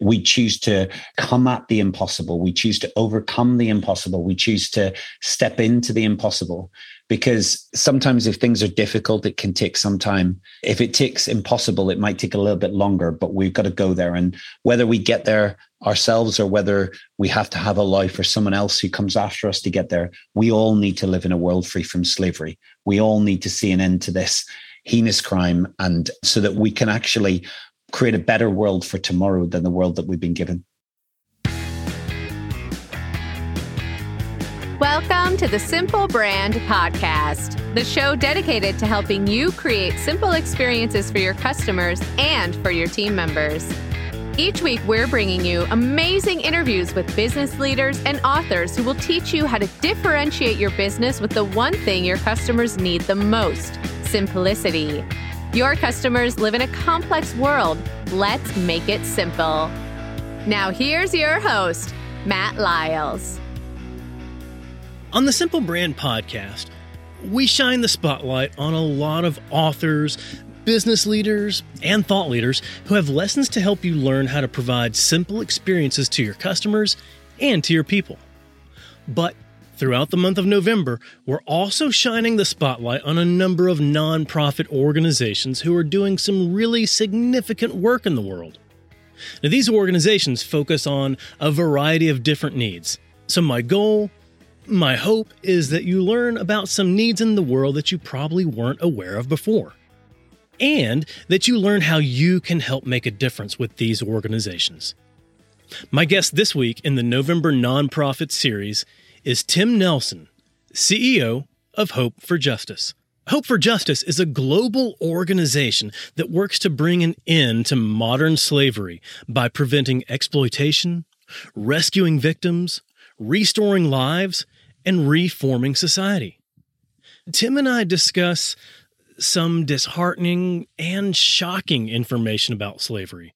We choose to come at the impossible. We choose to overcome the impossible. We choose to step into the impossible because sometimes if things are difficult, it can take some time. If it takes impossible, it might take a little bit longer, but we've got to go there. And whether we get there ourselves or whether we have to have a life or someone else who comes after us to get there, we all need to live in a world free from slavery. We all need to see an end to this heinous crime and so that we can actually create a better world for tomorrow than the world that we've been given. Welcome to the Simple Brand Podcast, the show dedicated to helping you create simple experiences for your customers and for your team members. Each week, we're bringing you amazing interviews with business leaders and authors who will teach you how to differentiate your business with the one thing your customers need the most simplicity. Your customers live in a complex world. Let's make it simple. Now, here's your host, Matt Lyles. On the Simple Brand podcast, we shine the spotlight on a lot of authors, business leaders, and thought leaders who have lessons to help you learn how to provide simple experiences to your customers and to your people. But throughout the month of November, we're also shining the spotlight on a number of nonprofit organizations who are doing some really significant work in the world. Now, these organizations focus on a variety of different needs. So, my goal my hope is that you learn about some needs in the world that you probably weren't aware of before, and that you learn how you can help make a difference with these organizations. My guest this week in the November Nonprofit Series is Tim Nelson, CEO of Hope for Justice. Hope for Justice is a global organization that works to bring an end to modern slavery by preventing exploitation, rescuing victims, restoring lives, and reforming society. Tim and I discuss some disheartening and shocking information about slavery.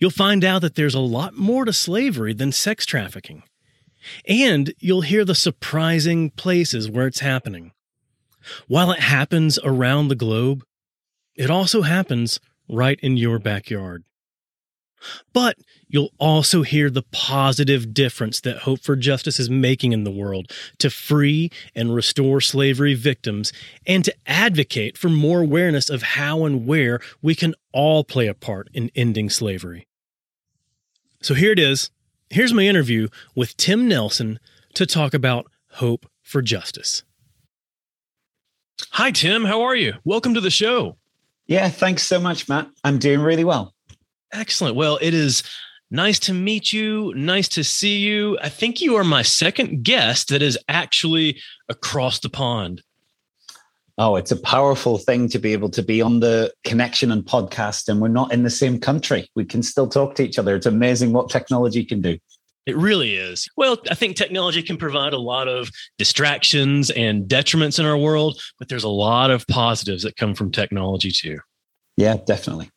You'll find out that there's a lot more to slavery than sex trafficking. And you'll hear the surprising places where it's happening. While it happens around the globe, it also happens right in your backyard. But you'll also hear the positive difference that Hope for Justice is making in the world to free and restore slavery victims and to advocate for more awareness of how and where we can all play a part in ending slavery. So here it is. Here's my interview with Tim Nelson to talk about Hope for Justice. Hi, Tim. How are you? Welcome to the show. Yeah, thanks so much, Matt. I'm doing really well. Excellent. Well, it is nice to meet you. Nice to see you. I think you are my second guest that is actually across the pond. Oh, it's a powerful thing to be able to be on the connection and podcast, and we're not in the same country. We can still talk to each other. It's amazing what technology can do. It really is. Well, I think technology can provide a lot of distractions and detriments in our world, but there's a lot of positives that come from technology too. Yeah, definitely.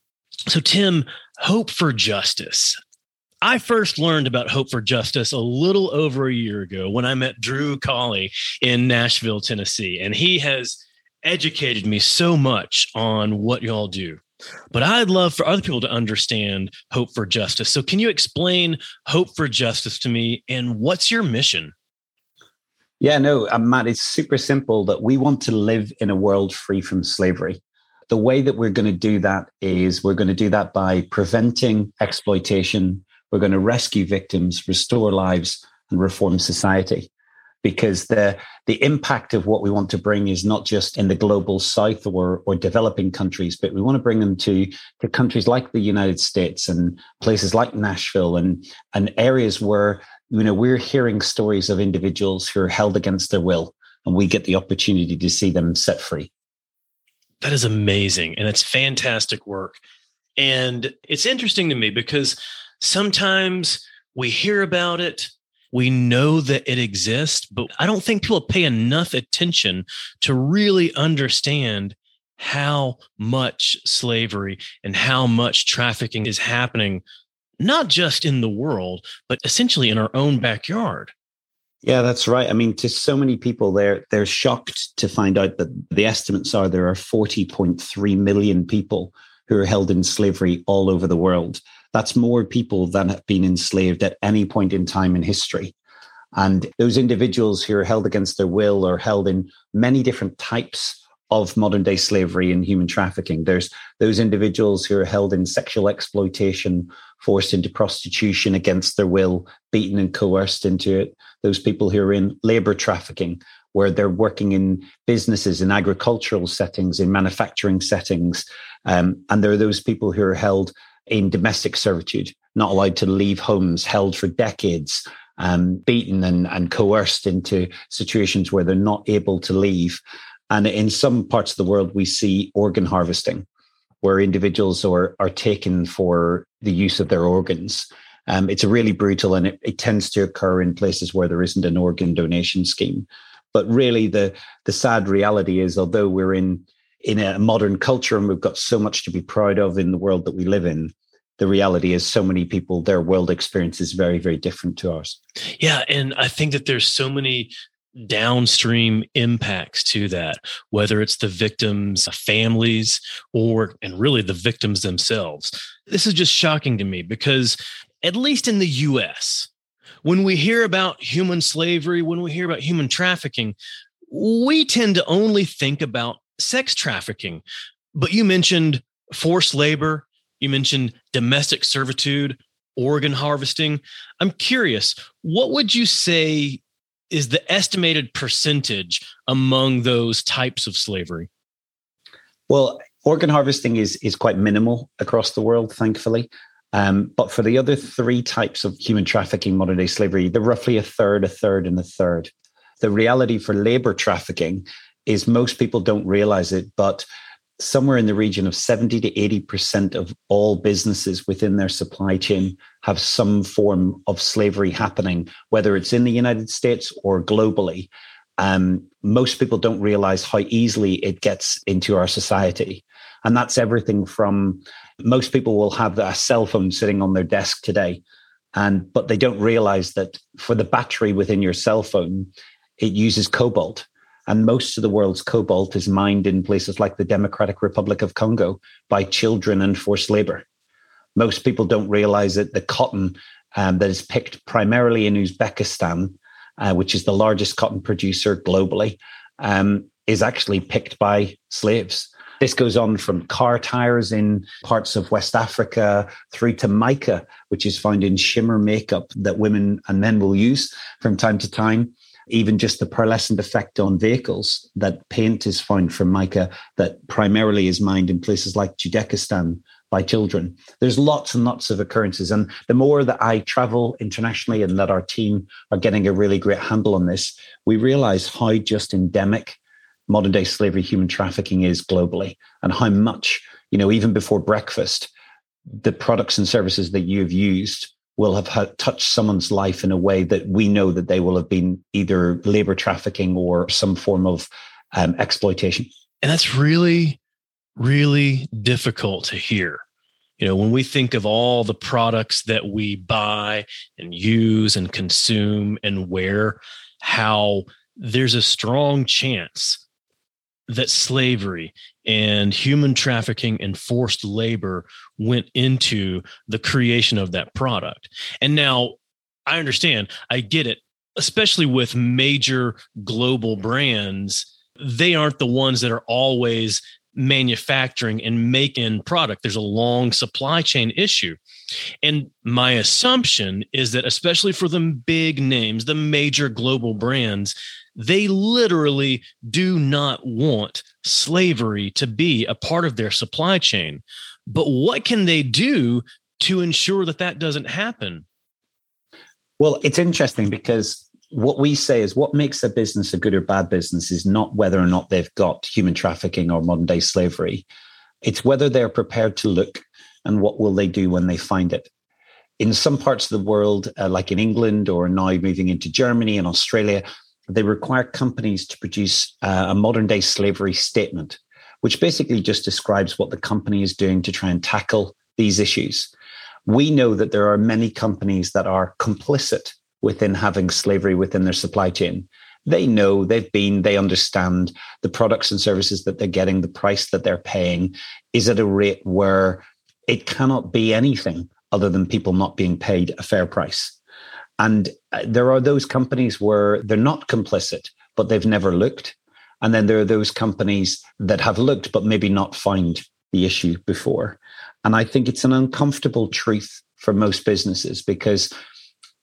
So, Tim, Hope for Justice. I first learned about Hope for Justice a little over a year ago when I met Drew Colley in Nashville, Tennessee. And he has educated me so much on what y'all do. But I'd love for other people to understand Hope for Justice. So, can you explain Hope for Justice to me and what's your mission? Yeah, no, um, Matt, it's super simple that we want to live in a world free from slavery. The way that we're going to do that is we're going to do that by preventing exploitation. We're going to rescue victims, restore lives, and reform society. Because the, the impact of what we want to bring is not just in the global south or, or developing countries, but we want to bring them to, to countries like the United States and places like Nashville and, and areas where you know we're hearing stories of individuals who are held against their will and we get the opportunity to see them set free that is amazing. And it's fantastic work. And it's interesting to me because sometimes we hear about it, we know that it exists, but I don't think people pay enough attention to really understand how much slavery and how much trafficking is happening, not just in the world, but essentially in our own backyard. Yeah, that's right. I mean, to so many people, they're they're shocked to find out that the estimates are there are 40.3 million people who are held in slavery all over the world. That's more people than have been enslaved at any point in time in history. And those individuals who are held against their will are held in many different types of modern day slavery and human trafficking. There's those individuals who are held in sexual exploitation, forced into prostitution against their will, beaten and coerced into it. Those people who are in labor trafficking, where they're working in businesses, in agricultural settings, in manufacturing settings. Um, and there are those people who are held in domestic servitude, not allowed to leave homes, held for decades, um, beaten and, and coerced into situations where they're not able to leave. And in some parts of the world, we see organ harvesting, where individuals are, are taken for the use of their organs. Um, it's really brutal and it, it tends to occur in places where there isn't an organ donation scheme. But really, the, the sad reality is, although we're in, in a modern culture and we've got so much to be proud of in the world that we live in, the reality is so many people their world experience is very very different to ours yeah and i think that there's so many downstream impacts to that, whether it's the victims' families or, and really the victims themselves. This is just shocking to me because, at least in the US, when we hear about human slavery, when we hear about human trafficking, we tend to only think about sex trafficking. But you mentioned forced labor, you mentioned domestic servitude, organ harvesting. I'm curious, what would you say is the estimated percentage among those types of slavery? Well, organ harvesting is is quite minimal across the world, thankfully. Um, but for the other three types of human trafficking, modern day slavery, they're roughly a third, a third, and a third. The reality for labor trafficking is most people don't realize it, but somewhere in the region of 70 to 80% of all businesses within their supply chain have some form of slavery happening, whether it's in the United States or globally. Um, most people don't realize how easily it gets into our society. And that's everything from most people will have a cell phone sitting on their desk today. And but they don't realize that for the battery within your cell phone, it uses cobalt and most of the world's cobalt is mined in places like the Democratic Republic of Congo by children and forced labor. Most people don't realize that the cotton um, that is picked primarily in Uzbekistan, uh, which is the largest cotton producer globally, um, is actually picked by slaves. This goes on from car tires in parts of West Africa through to mica, which is found in shimmer makeup that women and men will use from time to time even just the pearlescent effect on vehicles that paint is found from mica that primarily is mined in places like Uzbekistan by children. There's lots and lots of occurrences. And the more that I travel internationally and that our team are getting a really great handle on this, we realize how just endemic modern day slavery human trafficking is globally and how much, you know, even before breakfast, the products and services that you've used will have had, touched someone's life in a way that we know that they will have been either labor trafficking or some form of um, exploitation. And that's really, really difficult to hear. You know, when we think of all the products that we buy and use and consume and wear, how there's a strong chance that slavery and human trafficking and forced labor went into the creation of that product. And now I understand, I get it, especially with major global brands, they aren't the ones that are always manufacturing and making product. There's a long supply chain issue. And my assumption is that, especially for the big names, the major global brands, they literally do not want slavery to be a part of their supply chain. But what can they do to ensure that that doesn't happen? Well, it's interesting because what we say is what makes a business a good or bad business is not whether or not they've got human trafficking or modern day slavery. It's whether they're prepared to look and what will they do when they find it. In some parts of the world, uh, like in England or now moving into Germany and Australia, they require companies to produce uh, a modern day slavery statement, which basically just describes what the company is doing to try and tackle these issues. We know that there are many companies that are complicit within having slavery within their supply chain. They know they've been, they understand the products and services that they're getting, the price that they're paying is at a rate where it cannot be anything other than people not being paid a fair price. And uh, there are those companies where they're not complicit, but they've never looked. And then there are those companies that have looked, but maybe not found the issue before. And I think it's an uncomfortable truth for most businesses because,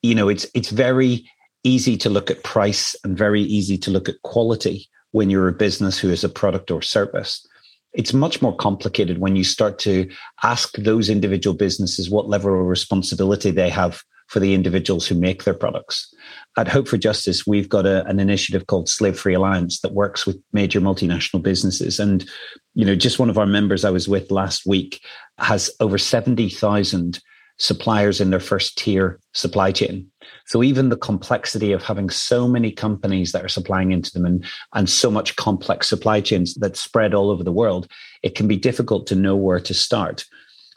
you know, it's it's very easy to look at price and very easy to look at quality when you're a business who is a product or service. It's much more complicated when you start to ask those individual businesses what level of responsibility they have for the individuals who make their products. At Hope for Justice, we've got a, an initiative called Slave Free Alliance that works with major multinational businesses. And, you know, just one of our members I was with last week has over 70,000 suppliers in their first tier supply chain. So even the complexity of having so many companies that are supplying into them and, and so much complex supply chains that spread all over the world, it can be difficult to know where to start.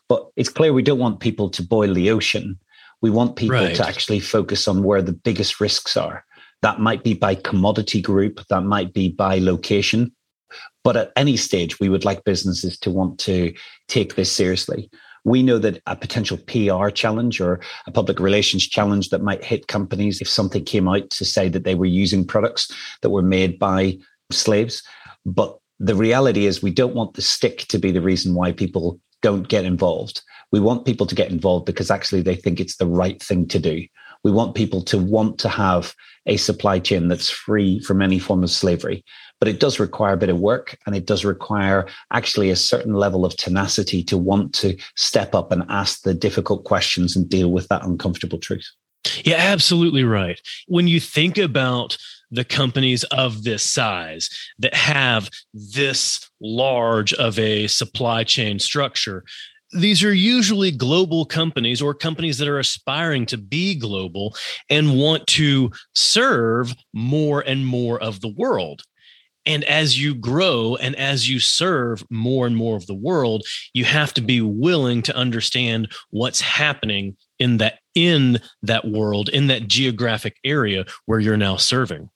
But it's clear we don't want people to boil the ocean. We want people right. to actually focus on where the biggest risks are. That might be by commodity group, that might be by location. But at any stage, we would like businesses to want to take this seriously we know that a potential PR challenge or a public relations challenge that might hit companies if something came out to say that they were using products that were made by slaves. But the reality is, we don't want the stick to be the reason why people don't get involved. We want people to get involved because actually they think it's the right thing to do. We want people to want to have a supply chain that's free from any form of slavery. But it does require a bit of work and it does require actually a certain level of tenacity to want to step up and ask the difficult questions and deal with that uncomfortable truth. Yeah, absolutely right. When you think about the companies of this size that have this large of a supply chain structure, these are usually global companies or companies that are aspiring to be global and want to serve more and more of the world. And as you grow and as you serve more and more of the world, you have to be willing to understand what's happening in that in that world, in that geographic area where you're now serving.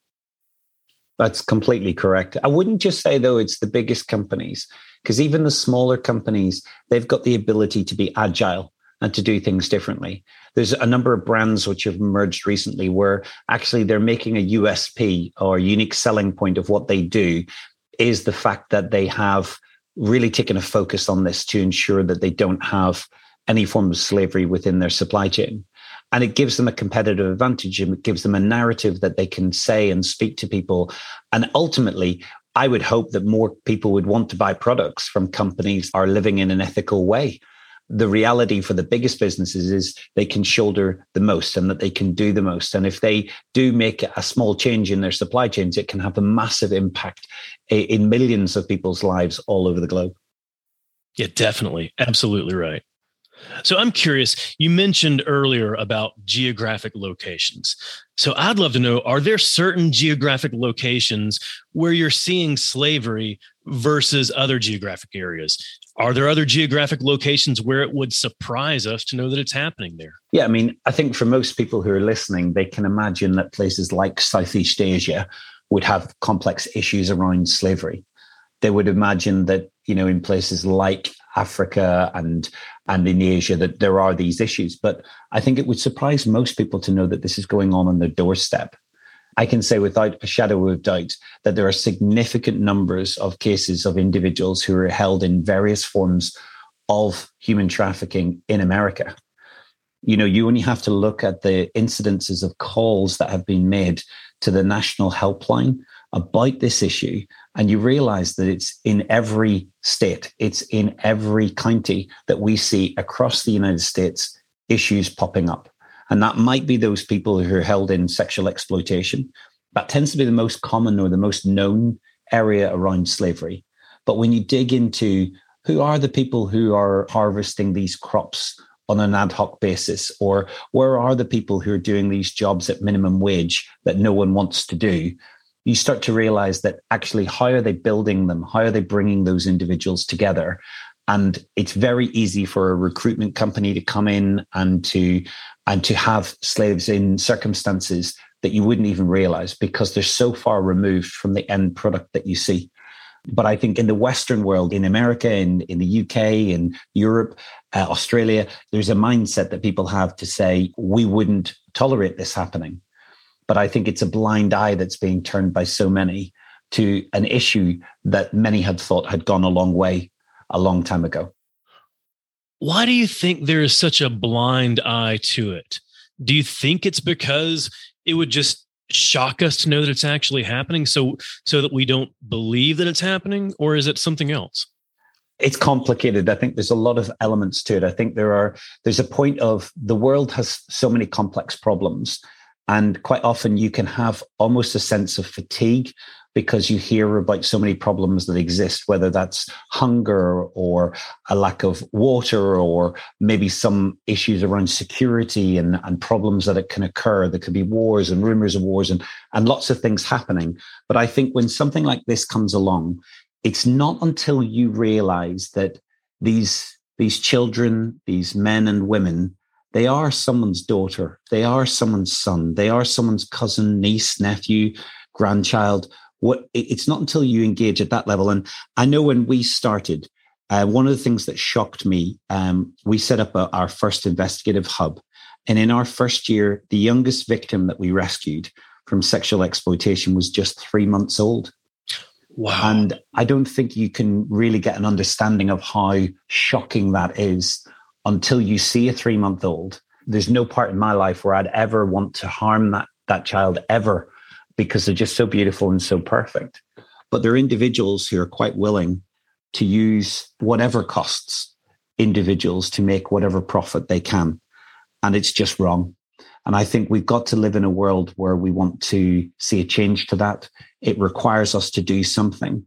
That's completely correct. I wouldn't just say though it's the biggest companies because even the smaller companies, they've got the ability to be agile and to do things differently. There's a number of brands which have emerged recently where actually they're making a USP or unique selling point of what they do is the fact that they have really taken a focus on this to ensure that they don't have any form of slavery within their supply chain. And it gives them a competitive advantage and it gives them a narrative that they can say and speak to people. And ultimately, I would hope that more people would want to buy products from companies are living in an ethical way the reality for the biggest businesses is they can shoulder the most and that they can do the most. And if they do make a small change in their supply chains, it can have a massive impact in millions of people's lives all over the globe. Yeah, definitely. Absolutely right. So I'm curious, you mentioned earlier about geographic locations. So I'd love to know are there certain geographic locations where you're seeing slavery versus other geographic areas? Are there other geographic locations where it would surprise us to know that it's happening there? Yeah, I mean, I think for most people who are listening, they can imagine that places like Southeast Asia would have complex issues around slavery. They would imagine that, you know, in places like Africa and and in Asia that there are these issues. But I think it would surprise most people to know that this is going on on their doorstep. I can say without a shadow of doubt that there are significant numbers of cases of individuals who are held in various forms of human trafficking in America. You know, you only have to look at the incidences of calls that have been made to the national helpline about this issue, and you realize that it's in every state, it's in every county that we see across the United States issues popping up. And that might be those people who are held in sexual exploitation. That tends to be the most common or the most known area around slavery. But when you dig into who are the people who are harvesting these crops on an ad hoc basis, or where are the people who are doing these jobs at minimum wage that no one wants to do, you start to realize that actually, how are they building them? How are they bringing those individuals together? And it's very easy for a recruitment company to come in and to and to have slaves in circumstances that you wouldn't even realize because they're so far removed from the end product that you see. But I think in the Western world, in America, in, in the UK, in Europe, uh, Australia, there's a mindset that people have to say, we wouldn't tolerate this happening. But I think it's a blind eye that's being turned by so many to an issue that many had thought had gone a long way a long time ago. Why do you think there is such a blind eye to it? Do you think it's because it would just shock us to know that it's actually happening so so that we don't believe that it's happening or is it something else? it's complicated i think there's a lot of elements to it i think there are there's a point of the world has so many complex problems and quite often you can have almost a sense of fatigue because you hear about so many problems that exist, whether that's hunger or a lack of water or maybe some issues around security and, and problems that it can occur. There could be wars and rumors of wars and, and lots of things happening. But I think when something like this comes along, it's not until you realize that these these children, these men and women, they are someone's daughter, they are someone's son, they are someone's cousin, niece, nephew, grandchild what it's not until you engage at that level. And I know when we started, uh, one of the things that shocked me, um, we set up a, our first investigative hub. And in our first year, the youngest victim that we rescued from sexual exploitation was just three months old. Wow. And I don't think you can really get an understanding of how shocking that is until you see a three month old. There's no part in my life where I'd ever want to harm that, that child ever because they're just so beautiful and so perfect. But there are individuals who are quite willing to use whatever costs individuals to make whatever profit they can. And it's just wrong. And I think we've got to live in a world where we want to see a change to that. It requires us to do something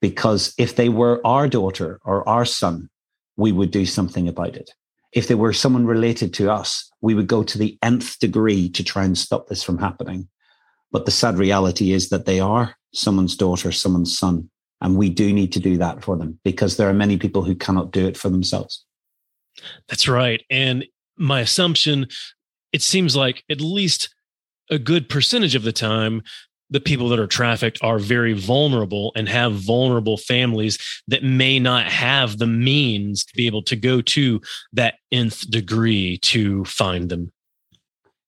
because if they were our daughter or our son, we would do something about it. If they were someone related to us, we would go to the nth degree to try and stop this from happening. But the sad reality is that they are someone's daughter, someone's son. And we do need to do that for them because there are many people who cannot do it for themselves. That's right. And my assumption, it seems like at least a good percentage of the time, the people that are trafficked are very vulnerable and have vulnerable families that may not have the means to be able to go to that nth degree to find them.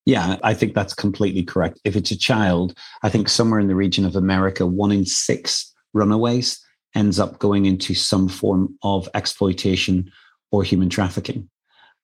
Yeah, I think that's completely correct. If it's a child, I think somewhere in the region of America, one in six runaways ends up going into some form of exploitation or human trafficking.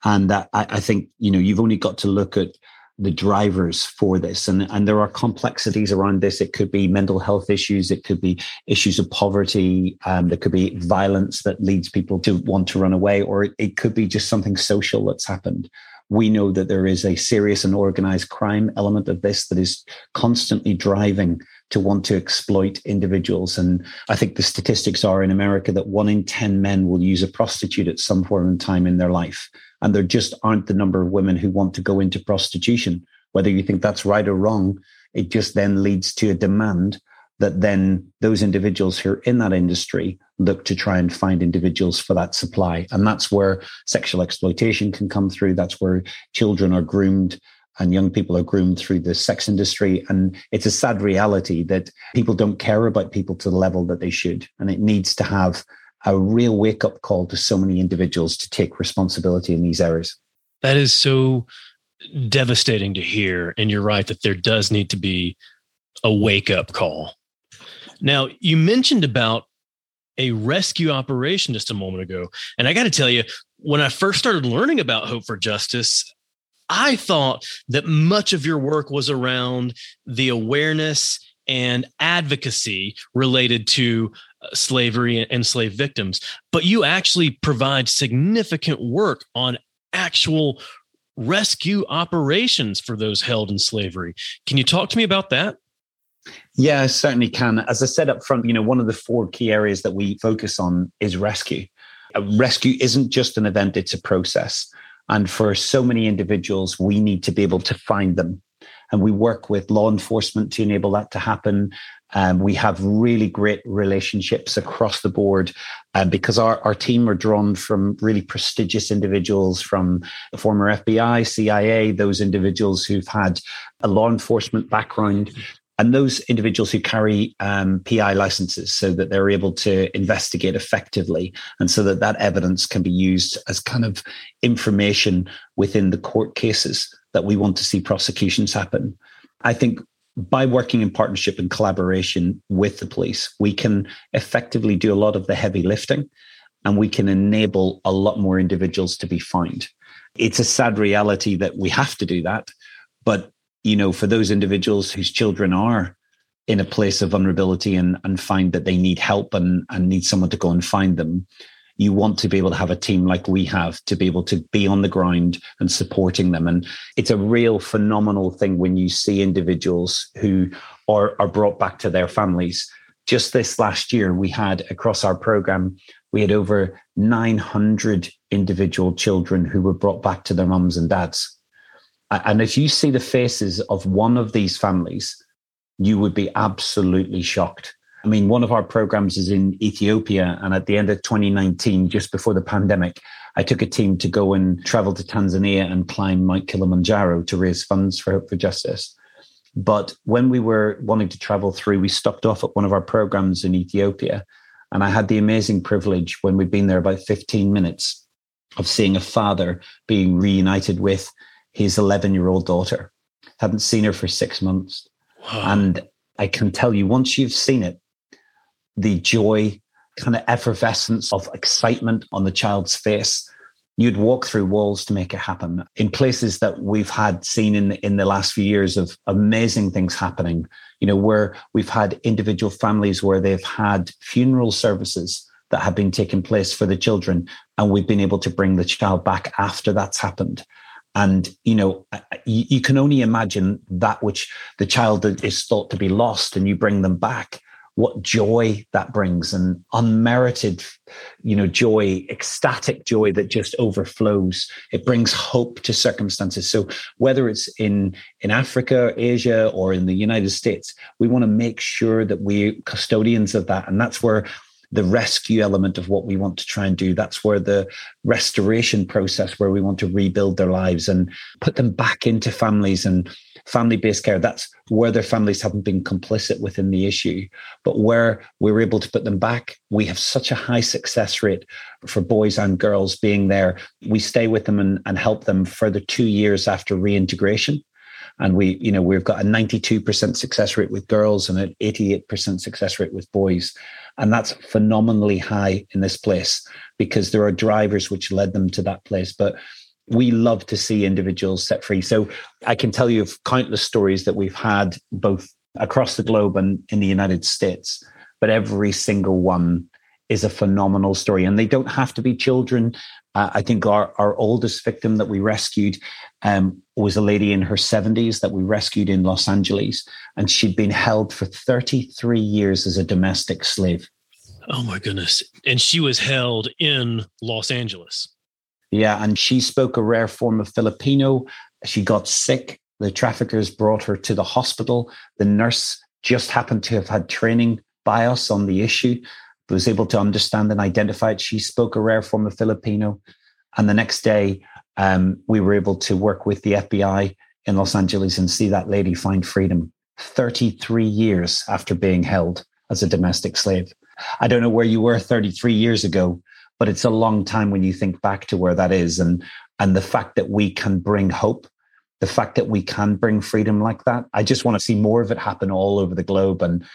And that, I, I think, you know, you've only got to look at the drivers for this. And, and there are complexities around this. It could be mental health issues. It could be issues of poverty. Um, there could be violence that leads people to want to run away, or it, it could be just something social that's happened we know that there is a serious and organized crime element of this that is constantly driving to want to exploit individuals. And I think the statistics are in America that one in 10 men will use a prostitute at some point in time in their life. And there just aren't the number of women who want to go into prostitution. Whether you think that's right or wrong, it just then leads to a demand that then those individuals who are in that industry look to try and find individuals for that supply. And that's where sexual exploitation can come through. That's where children are groomed and young people are groomed through the sex industry. And it's a sad reality that people don't care about people to the level that they should. And it needs to have a real wake up call to so many individuals to take responsibility in these areas. That is so devastating to hear. And you're right that there does need to be a wake up call. Now, you mentioned about a rescue operation just a moment ago. And I got to tell you, when I first started learning about Hope for Justice, I thought that much of your work was around the awareness and advocacy related to slavery and slave victims. But you actually provide significant work on actual rescue operations for those held in slavery. Can you talk to me about that? Yeah, I certainly can. As I said up front, you know, one of the four key areas that we focus on is rescue. A rescue isn't just an event, it's a process. And for so many individuals, we need to be able to find them. And we work with law enforcement to enable that to happen. Um, we have really great relationships across the board uh, because our, our team are drawn from really prestigious individuals from the former FBI, CIA, those individuals who've had a law enforcement background and those individuals who carry um, PI licenses so that they're able to investigate effectively and so that that evidence can be used as kind of information within the court cases that we want to see prosecutions happen. I think by working in partnership and collaboration with the police, we can effectively do a lot of the heavy lifting and we can enable a lot more individuals to be fined. It's a sad reality that we have to do that. But you know, for those individuals whose children are in a place of vulnerability and, and find that they need help and, and need someone to go and find them, you want to be able to have a team like we have to be able to be on the ground and supporting them. And it's a real phenomenal thing when you see individuals who are, are brought back to their families. Just this last year, we had across our program, we had over 900 individual children who were brought back to their mums and dads. And if you see the faces of one of these families, you would be absolutely shocked. I mean, one of our programs is in Ethiopia. And at the end of 2019, just before the pandemic, I took a team to go and travel to Tanzania and climb Mount Kilimanjaro to raise funds for Hope for Justice. But when we were wanting to travel through, we stopped off at one of our programs in Ethiopia. And I had the amazing privilege when we'd been there about 15 minutes of seeing a father being reunited with his 11 year old daughter. Hadn't seen her for six months. Wow. And I can tell you, once you've seen it, the joy, kind of effervescence of excitement on the child's face, you'd walk through walls to make it happen in places that we've had seen in, in the last few years of amazing things happening. You know, where we've had individual families where they've had funeral services that have been taking place for the children, and we've been able to bring the child back after that's happened. And, you know, you, you can only imagine that which the child is thought to be lost and you bring them back what joy that brings and unmerited you know joy ecstatic joy that just overflows it brings hope to circumstances so whether it's in in africa asia or in the united states we want to make sure that we're custodians of that and that's where the rescue element of what we want to try and do. That's where the restoration process, where we want to rebuild their lives and put them back into families and family based care. That's where their families haven't been complicit within the issue. But where we're able to put them back, we have such a high success rate for boys and girls being there. We stay with them and, and help them for the two years after reintegration and we you know we've got a 92% success rate with girls and an 88% success rate with boys and that's phenomenally high in this place because there are drivers which led them to that place. But we love to see individuals set free. So I can tell you of countless stories that we've had both across the globe and in the United States, but every single one is a phenomenal story. And they don't have to be children. Uh, I think our, our oldest victim that we rescued um, was a lady in her 70s that we rescued in Los Angeles. And she'd been held for 33 years as a domestic slave. Oh my goodness. And she was held in Los Angeles. Yeah. And she spoke a rare form of Filipino. She got sick. The traffickers brought her to the hospital. The nurse just happened to have had training by us on the issue was able to understand and identify it. She spoke a rare form of Filipino. And the next day, um, we were able to work with the FBI in Los Angeles and see that lady find freedom 33 years after being held as a domestic slave. I don't know where you were 33 years ago, but it's a long time when you think back to where that is. And, and the fact that we can bring hope, the fact that we can bring freedom like that, I just want to see more of it happen all over the globe. And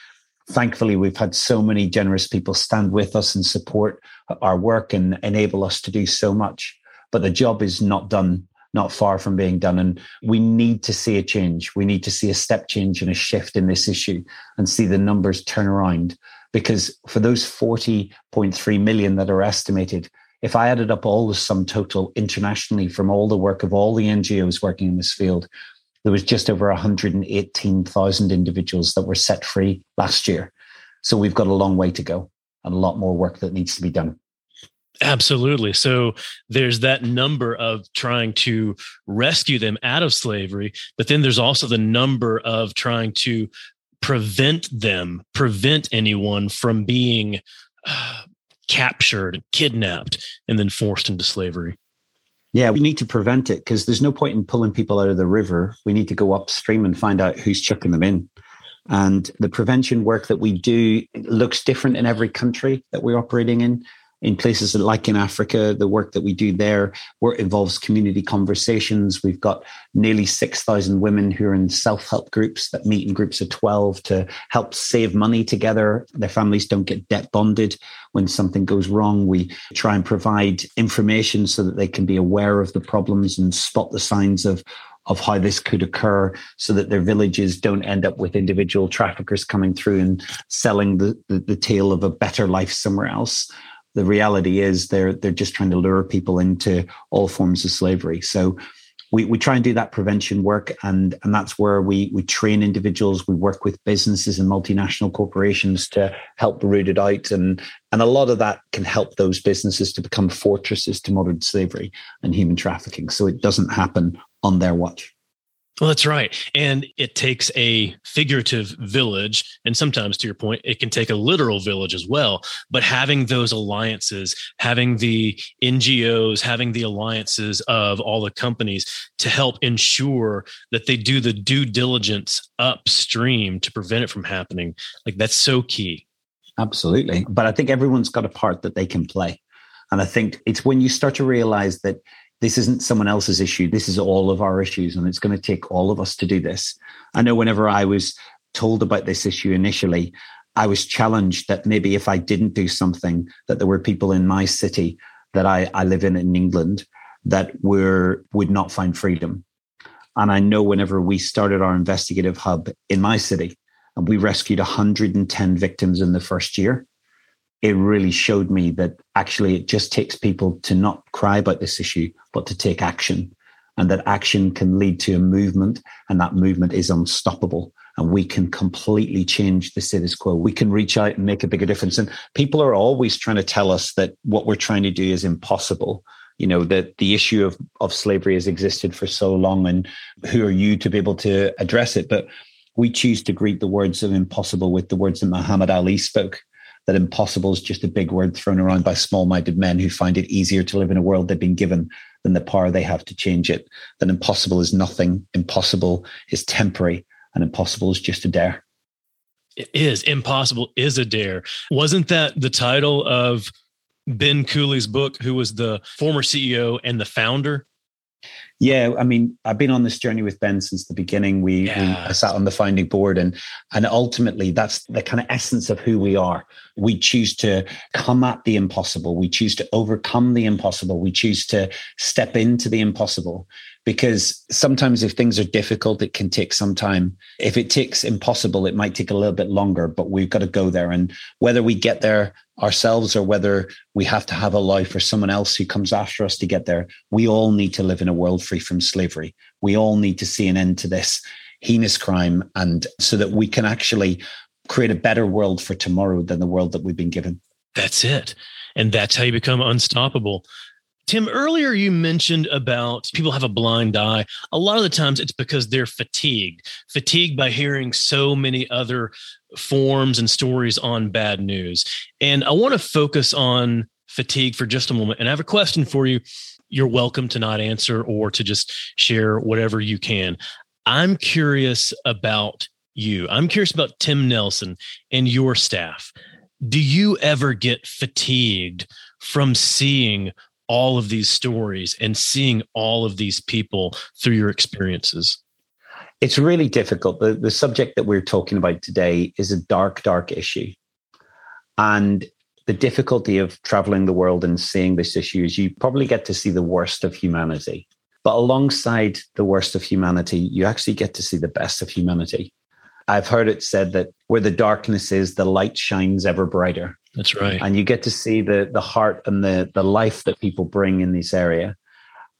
thankfully, we've had so many generous people stand with us and support our work and enable us to do so much. But the job is not done, not far from being done. And we need to see a change. We need to see a step change and a shift in this issue and see the numbers turn around. Because for those 40.3 million that are estimated, if I added up all the sum total internationally from all the work of all the NGOs working in this field, there was just over 118,000 individuals that were set free last year. So we've got a long way to go and a lot more work that needs to be done. Absolutely. So there's that number of trying to rescue them out of slavery, but then there's also the number of trying to prevent them, prevent anyone from being uh, captured, kidnapped, and then forced into slavery. Yeah, we need to prevent it because there's no point in pulling people out of the river. We need to go upstream and find out who's chucking them in. And the prevention work that we do looks different in every country that we're operating in in places like in Africa, the work that we do there where it involves community conversations. We've got nearly 6,000 women who are in self help groups that meet in groups of 12 to help save money together. Their families don't get debt bonded when something goes wrong. We try and provide information so that they can be aware of the problems and spot the signs of of how this could occur so that their villages don't end up with individual traffickers coming through and selling the, the, the tale of a better life somewhere else the reality is they're they're just trying to lure people into all forms of slavery. So we, we try and do that prevention work and and that's where we we train individuals. We work with businesses and multinational corporations to help root it out and and a lot of that can help those businesses to become fortresses to modern slavery and human trafficking. So it doesn't happen on their watch well, that's right. And it takes a figurative village. And sometimes, to your point, it can take a literal village as well. But having those alliances, having the NGOs, having the alliances of all the companies to help ensure that they do the due diligence upstream to prevent it from happening, like that's so key. Absolutely. But I think everyone's got a part that they can play. And I think it's when you start to realize that this isn't someone else's issue. This is all of our issues, and it's going to take all of us to do this. I know whenever I was told about this issue initially, I was challenged that maybe if I didn't do something, that there were people in my city that I, I live in in England that were would not find freedom. And I know whenever we started our investigative hub in my city, and we rescued 110 victims in the first year, it really showed me that actually it just takes people to not cry about this issue, but to take action. And that action can lead to a movement, and that movement is unstoppable. And we can completely change the status quo. We can reach out and make a bigger difference. And people are always trying to tell us that what we're trying to do is impossible. You know, that the issue of, of slavery has existed for so long, and who are you to be able to address it? But we choose to greet the words of impossible with the words that Muhammad Ali spoke that impossible is just a big word thrown around by small minded men who find it easier to live in a world they've been given than the power they have to change it. That impossible is nothing, impossible is temporary, and impossible is just a dare. It is. Impossible is a dare. Wasn't that the title of Ben Cooley's book, who was the former CEO and the founder? Yeah, I mean, I've been on this journey with Ben since the beginning. We, yeah. we I sat on the founding board, and and ultimately, that's the kind of essence of who we are. We choose to come at the impossible. We choose to overcome the impossible. We choose to step into the impossible because sometimes if things are difficult, it can take some time. If it takes impossible, it might take a little bit longer, but we've got to go there. And whether we get there ourselves or whether we have to have a life for someone else who comes after us to get there, we all need to live in a world free from slavery. We all need to see an end to this heinous crime and so that we can actually create a better world for tomorrow than the world that we've been given. That's it. And that's how you become unstoppable. Tim, earlier you mentioned about people have a blind eye. A lot of the times it's because they're fatigued, fatigued by hearing so many other forms and stories on bad news. And I want to focus on fatigue for just a moment. And I have a question for you. You're welcome to not answer or to just share whatever you can. I'm curious about you. I'm curious about Tim Nelson and your staff. Do you ever get fatigued from seeing all of these stories and seeing all of these people through your experiences? It's really difficult. The, the subject that we're talking about today is a dark, dark issue. And the difficulty of traveling the world and seeing this issue is you probably get to see the worst of humanity. But alongside the worst of humanity, you actually get to see the best of humanity. I've heard it said that where the darkness is, the light shines ever brighter. That's right. And you get to see the the heart and the the life that people bring in this area.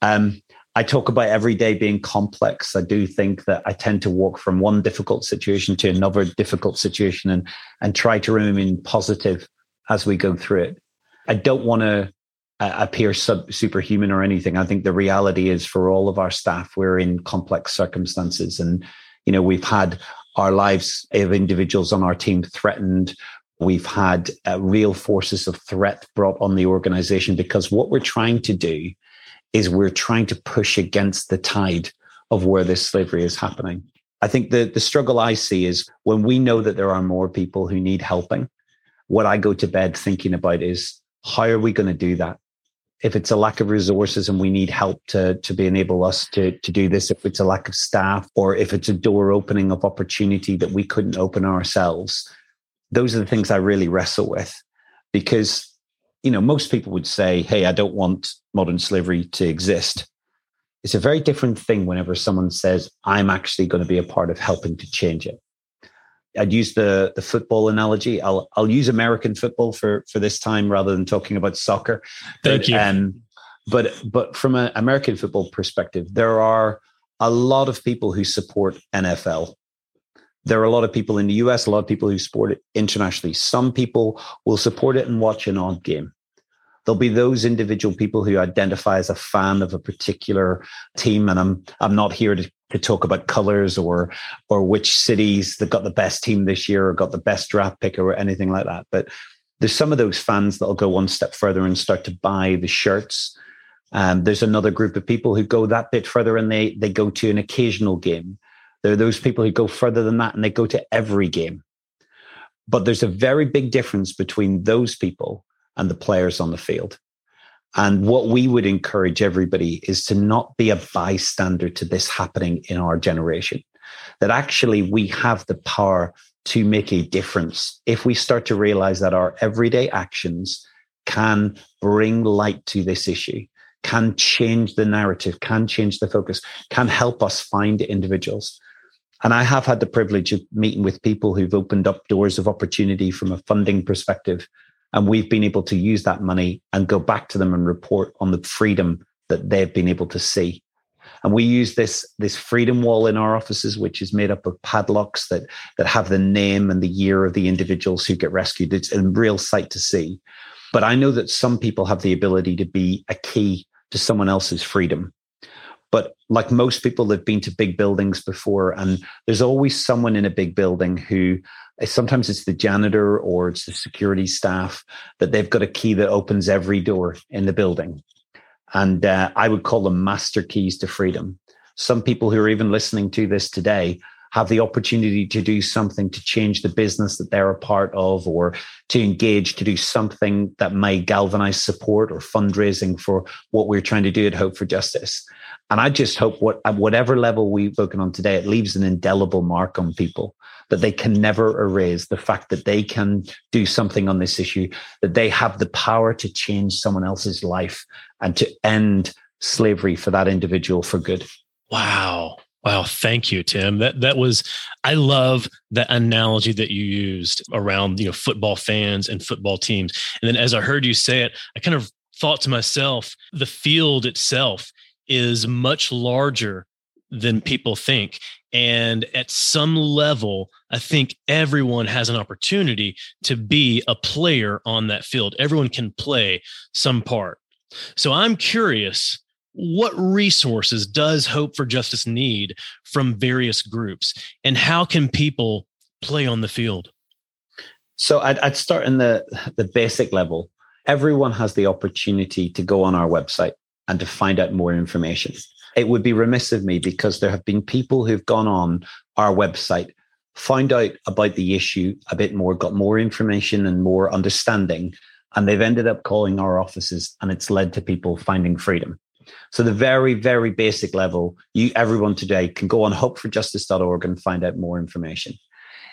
Um, I talk about every day being complex. I do think that I tend to walk from one difficult situation to another difficult situation and and try to remain positive as we go through it. I don't want to uh, appear sub- superhuman or anything. I think the reality is for all of our staff, we're in complex circumstances, and you know we've had our lives of individuals on our team threatened. We've had uh, real forces of threat brought on the organization because what we're trying to do is we're trying to push against the tide of where this slavery is happening. I think the, the struggle I see is when we know that there are more people who need helping, what I go to bed thinking about is how are we going to do that? If it's a lack of resources and we need help to, to be enable us to, to do this, if it's a lack of staff or if it's a door opening of opportunity that we couldn't open ourselves, those are the things I really wrestle with because, you know, most people would say, Hey, I don't want modern slavery to exist. It's a very different thing whenever someone says, I'm actually going to be a part of helping to change it. I'd use the the football analogy. I'll I'll use American football for for this time rather than talking about soccer. Thank but, you. Um, but but from an American football perspective, there are a lot of people who support NFL. There are a lot of people in the US, a lot of people who support it internationally. Some people will support it and watch an odd game. There'll be those individual people who identify as a fan of a particular team. And I'm I'm not here to, to talk about colors or or which cities that got the best team this year or got the best draft pick or anything like that. But there's some of those fans that'll go one step further and start to buy the shirts. Um, there's another group of people who go that bit further and they they go to an occasional game. There are those people who go further than that and they go to every game. But there's a very big difference between those people and the players on the field. And what we would encourage everybody is to not be a bystander to this happening in our generation. That actually we have the power to make a difference if we start to realize that our everyday actions can bring light to this issue, can change the narrative, can change the focus, can help us find individuals. And I have had the privilege of meeting with people who've opened up doors of opportunity from a funding perspective and we've been able to use that money and go back to them and report on the freedom that they've been able to see. And we use this, this freedom wall in our offices, which is made up of padlocks that, that have the name and the year of the individuals who get rescued. It's a real sight to see. But I know that some people have the ability to be a key to someone else's freedom. But like most people, they've been to big buildings before, and there's always someone in a big building who sometimes it's the janitor or it's the security staff that they've got a key that opens every door in the building. And uh, I would call them master keys to freedom. Some people who are even listening to this today have the opportunity to do something to change the business that they're a part of or to engage to do something that may galvanize support or fundraising for what we're trying to do at Hope for Justice. And I just hope what at whatever level we've spoken on today, it leaves an indelible mark on people that they can never erase the fact that they can do something on this issue, that they have the power to change someone else's life and to end slavery for that individual for good. Wow. Wow, thank you, Tim. That that was I love that analogy that you used around, you know, football fans and football teams. And then as I heard you say it, I kind of thought to myself, the field itself is much larger than people think. And at some level, I think everyone has an opportunity to be a player on that field. Everyone can play some part. So I'm curious what resources does Hope for Justice need from various groups, and how can people play on the field? So I'd, I'd start in the, the basic level. Everyone has the opportunity to go on our website and to find out more information. It would be remiss of me because there have been people who've gone on our website, found out about the issue a bit more, got more information and more understanding, and they've ended up calling our offices, and it's led to people finding freedom. So the very, very basic level, you everyone today can go on hopeforjustice.org and find out more information.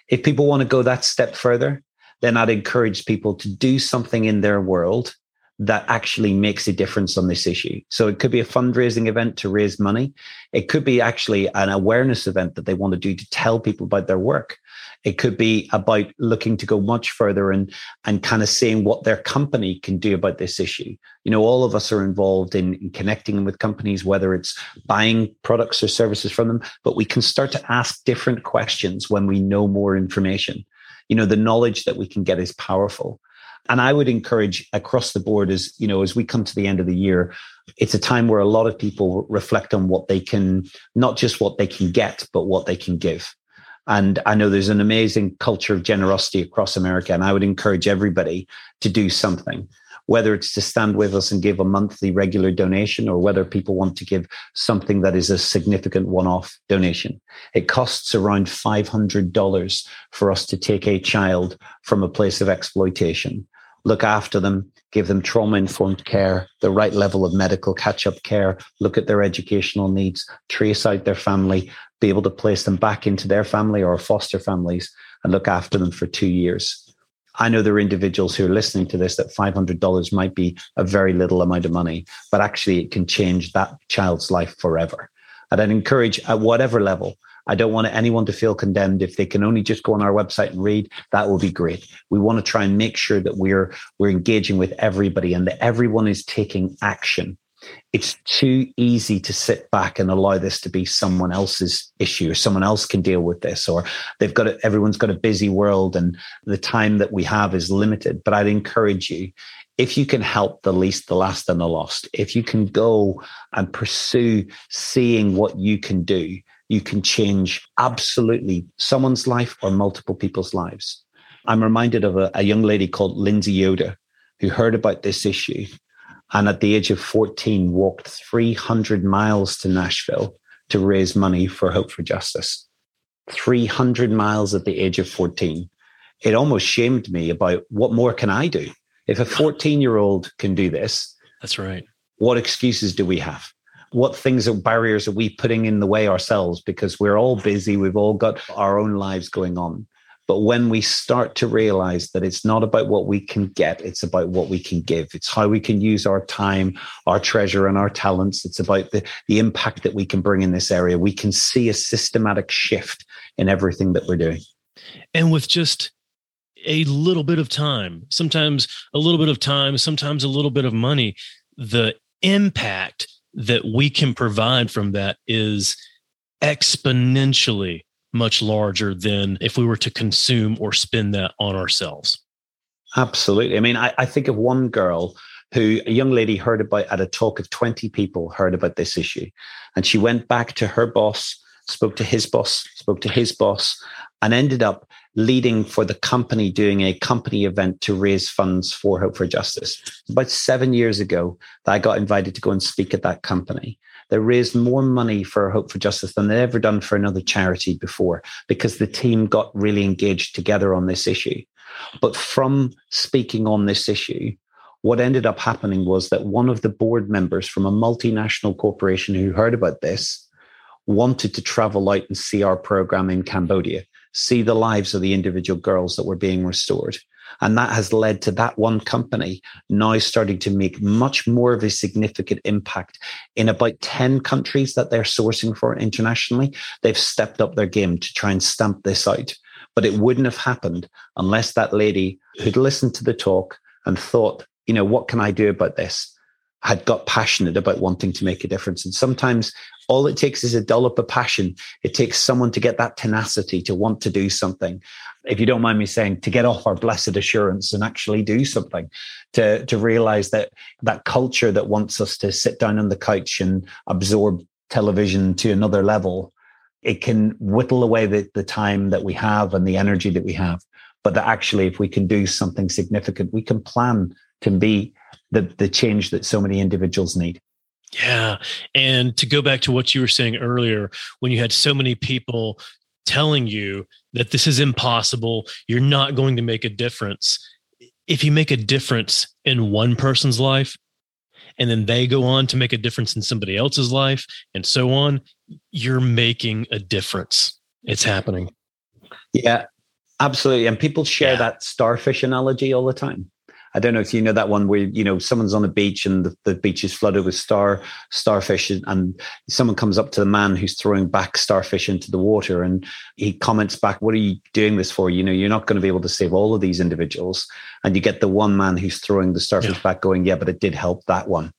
If people want to go that step further, then I'd encourage people to do something in their world that actually makes a difference on this issue. So it could be a fundraising event to raise money. It could be actually an awareness event that they want to do to tell people about their work. It could be about looking to go much further and, and kind of seeing what their company can do about this issue. You know, all of us are involved in, in connecting with companies, whether it's buying products or services from them, but we can start to ask different questions when we know more information. You know, the knowledge that we can get is powerful and I would encourage across the board as, you know, as we come to the end of the year, it's a time where a lot of people reflect on what they can, not just what they can get, but what they can give. And I know there's an amazing culture of generosity across America. And I would encourage everybody to do something, whether it's to stand with us and give a monthly regular donation or whether people want to give something that is a significant one off donation. It costs around $500 for us to take a child from a place of exploitation, look after them, give them trauma informed care, the right level of medical catch up care, look at their educational needs, trace out their family, be able to place them back into their family or foster families and look after them for two years. I know there are individuals who are listening to this that $500 might be a very little amount of money, but actually it can change that child's life forever. And I'd encourage at whatever level, I don't want anyone to feel condemned. If they can only just go on our website and read, that will be great. We want to try and make sure that we're we're engaging with everybody and that everyone is taking action it's too easy to sit back and allow this to be someone else's issue or someone else can deal with this or they've got a, everyone's got a busy world and the time that we have is limited. But i'd encourage you if you can help the least the last and the lost if you can go and pursue seeing what you can do you can change absolutely someone's life or multiple people's lives. I'm reminded of a, a young lady called lindsay yoda who heard about this issue and at the age of 14 walked 300 miles to Nashville to raise money for Hope for Justice. 300 miles at the age of 14. It almost shamed me about what more can I do? If a 14 year old can do this, that's right. What excuses do we have? What things or barriers are we putting in the way ourselves because we're all busy? We've all got our own lives going on. But when we start to realize that it's not about what we can get, it's about what we can give. It's how we can use our time, our treasure, and our talents. It's about the, the impact that we can bring in this area. We can see a systematic shift in everything that we're doing. And with just a little bit of time, sometimes a little bit of time, sometimes a little bit of money, the impact that we can provide from that is exponentially much larger than if we were to consume or spend that on ourselves. Absolutely. I mean, I, I think of one girl who a young lady heard about at a talk of 20 people heard about this issue. And she went back to her boss, spoke to his boss, spoke to his boss, and ended up leading for the company doing a company event to raise funds for Hope for Justice. About seven years ago, I got invited to go and speak at that company. They raised more money for Hope for Justice than they'd ever done for another charity before because the team got really engaged together on this issue. But from speaking on this issue, what ended up happening was that one of the board members from a multinational corporation who heard about this wanted to travel out and see our program in Cambodia, see the lives of the individual girls that were being restored. And that has led to that one company now starting to make much more of a significant impact in about 10 countries that they're sourcing for internationally. They've stepped up their game to try and stamp this out. But it wouldn't have happened unless that lady who'd listened to the talk and thought, you know, what can I do about this? Had got passionate about wanting to make a difference. And sometimes all it takes is a dollop of passion. It takes someone to get that tenacity to want to do something. If you don't mind me saying, to get off our blessed assurance and actually do something, to, to realize that that culture that wants us to sit down on the couch and absorb television to another level, it can whittle away the, the time that we have and the energy that we have. But that actually, if we can do something significant, we can plan to be the, the change that so many individuals need. Yeah. And to go back to what you were saying earlier, when you had so many people telling you that this is impossible, you're not going to make a difference. If you make a difference in one person's life, and then they go on to make a difference in somebody else's life, and so on, you're making a difference. It's happening. Yeah, absolutely. And people share yeah. that starfish analogy all the time. I don't know if you know that one where you know someone's on a beach and the, the beach is flooded with star starfish, and someone comes up to the man who's throwing back starfish into the water, and he comments back, "What are you doing this for? You know, you're not going to be able to save all of these individuals." And you get the one man who's throwing the starfish yeah. back, going, "Yeah, but it did help that one."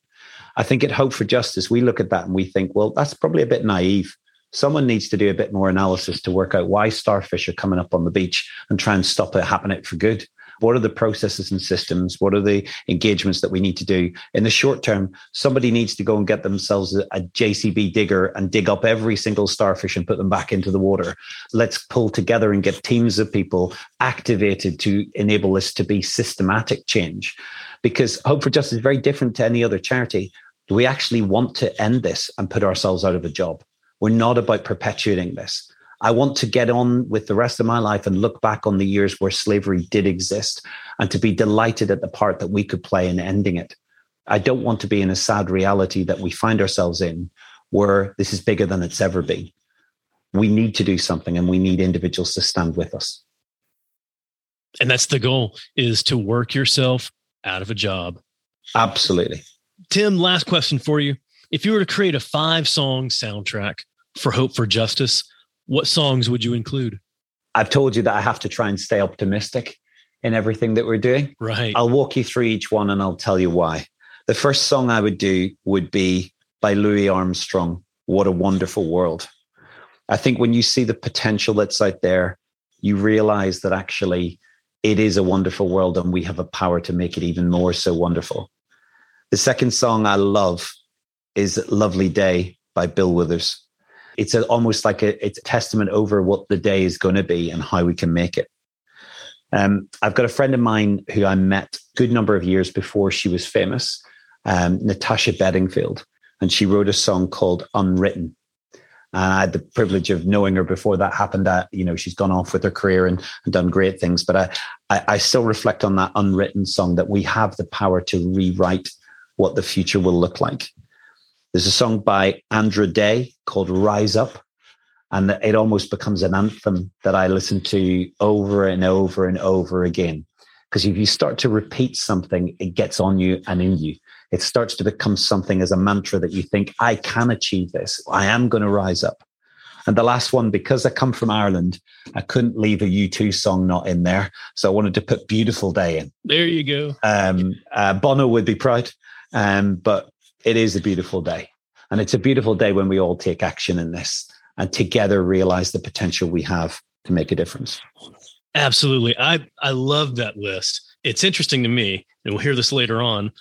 I think at Hope for Justice, we look at that and we think, well, that's probably a bit naive someone needs to do a bit more analysis to work out why starfish are coming up on the beach and try and stop it happening for good What are the processes and systems? What are the engagements that we need to do? In the short term, somebody needs to go and get themselves a, a JCB digger and dig up every single starfish and put them back into the water. Let's pull together and get teams of people activated to enable this to be systematic change. Because Hope for Justice is very different to any other charity. We actually want to end this and put ourselves out of a job. We're not about perpetuating this. I want to get on with the rest of my life and look back on the years where slavery did exist and to be delighted at the part that we could play in ending it. I don't want to be in a sad reality that we find ourselves in where this is bigger than it's ever been. We need to do something and we need individuals to stand with us. And that's the goal is to work yourself out of a job. Absolutely. Tim, last question for you. If you were to create a five song soundtrack for Hope for Justice, what songs would you include? I've told you that I have to try and stay optimistic in everything that we're doing. Right. I'll walk you through each one and I'll tell you why. The first song I would do would be by Louis Armstrong, What a Wonderful World. I think when you see the potential that's out there, you realize that actually it is a wonderful world and we have a power to make it even more so wonderful. The second song I love is Lovely Day by Bill Withers it's a, almost like a, it's a testament over what the day is going to be and how we can make it. Um, I've got a friend of mine who I met a good number of years before she was famous, um, Natasha Bedingfield, and she wrote a song called Unwritten. And I had the privilege of knowing her before that happened. That you know she's gone off with her career and, and done great things. But I, I, I still reflect on that unwritten song that we have the power to rewrite what the future will look like. There's a song by Andra Day called Rise Up. And it almost becomes an anthem that I listen to over and over and over again. Because if you start to repeat something, it gets on you and in you. It starts to become something as a mantra that you think, I can achieve this. I am going to rise up. And the last one, because I come from Ireland, I couldn't leave a U2 song not in there. So I wanted to put Beautiful Day in. There you go. Um, uh, Bono would be proud. Um, but it is a beautiful day. And it's a beautiful day when we all take action in this and together realize the potential we have to make a difference. Absolutely. I, I love that list. It's interesting to me, and we'll hear this later on.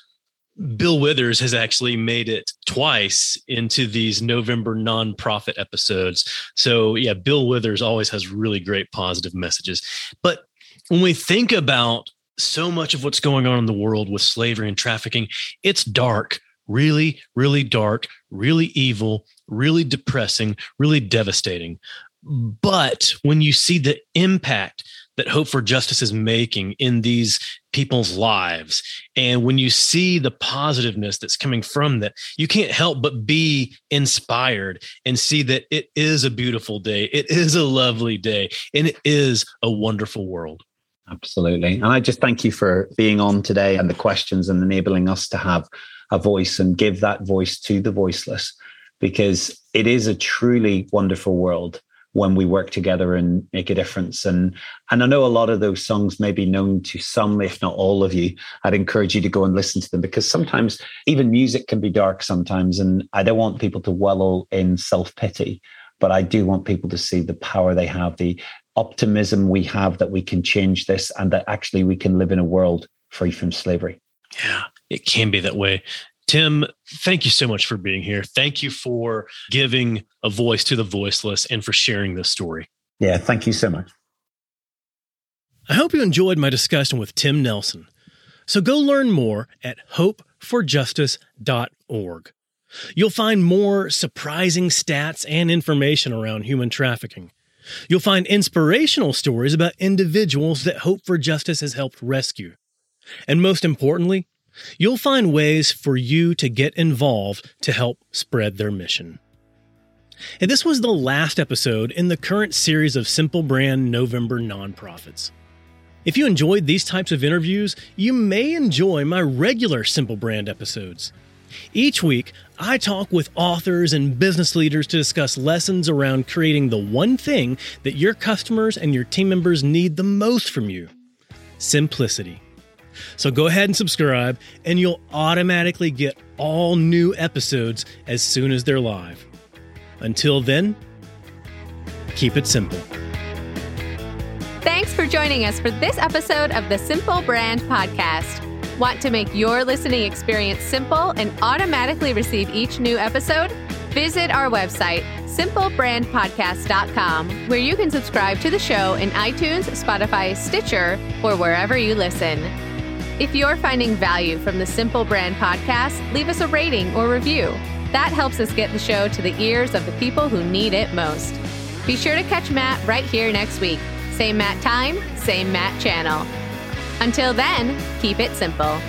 Bill Withers has actually made it twice into these November nonprofit episodes. So, yeah, Bill Withers always has really great positive messages. But when we think about so much of what's going on in the world with slavery and trafficking, it's dark really, really dark, really evil, really depressing, really devastating. But when you see the impact that Hope for Justice is making in these people's lives, and when you see the positiveness that's coming from that, you can't help but be inspired and see that it is a beautiful day, it is a lovely day, and it is a wonderful world. Absolutely. And I just thank you for being on today and the questions and enabling us to have a voice and give that voice to the voiceless because it is a truly wonderful world when we work together and make a difference. And and I know a lot of those songs may be known to some, if not all of you. I'd encourage you to go and listen to them because sometimes even music can be dark sometimes. And I don't want people to wallow in self-pity, but I do want people to see the power they have, the optimism we have that we can change this and that actually we can live in a world free from slavery. Yeah it can be that way. Tim, thank you so much for being here. Thank you for giving a voice to the voiceless and for sharing this story. Yeah, thank you so much. I hope you enjoyed my discussion with Tim Nelson. So go learn more at hopeforjustice.org. You'll find more surprising stats and information around human trafficking. You'll find inspirational stories about individuals that Hope for Justice has helped rescue. And most importantly, You'll find ways for you to get involved to help spread their mission. And this was the last episode in the current series of Simple Brand November nonprofits. If you enjoyed these types of interviews, you may enjoy my regular Simple Brand episodes. Each week, I talk with authors and business leaders to discuss lessons around creating the one thing that your customers and your team members need the most from you simplicity. So go ahead and subscribe, and you'll automatically get all new episodes as soon as they're live. Until then, keep it simple. Thanks for joining us for this episode of the Simple Brand Podcast. Want to make your listening experience simple and automatically receive each new episode? Visit our website, simplebrandpodcast.com, where you can subscribe to the show in iTunes, Spotify, Stitcher, or wherever you listen. If you're finding value from the Simple Brand podcast, leave us a rating or review. That helps us get the show to the ears of the people who need it most. Be sure to catch Matt right here next week. Same Matt time, same Matt channel. Until then, keep it simple.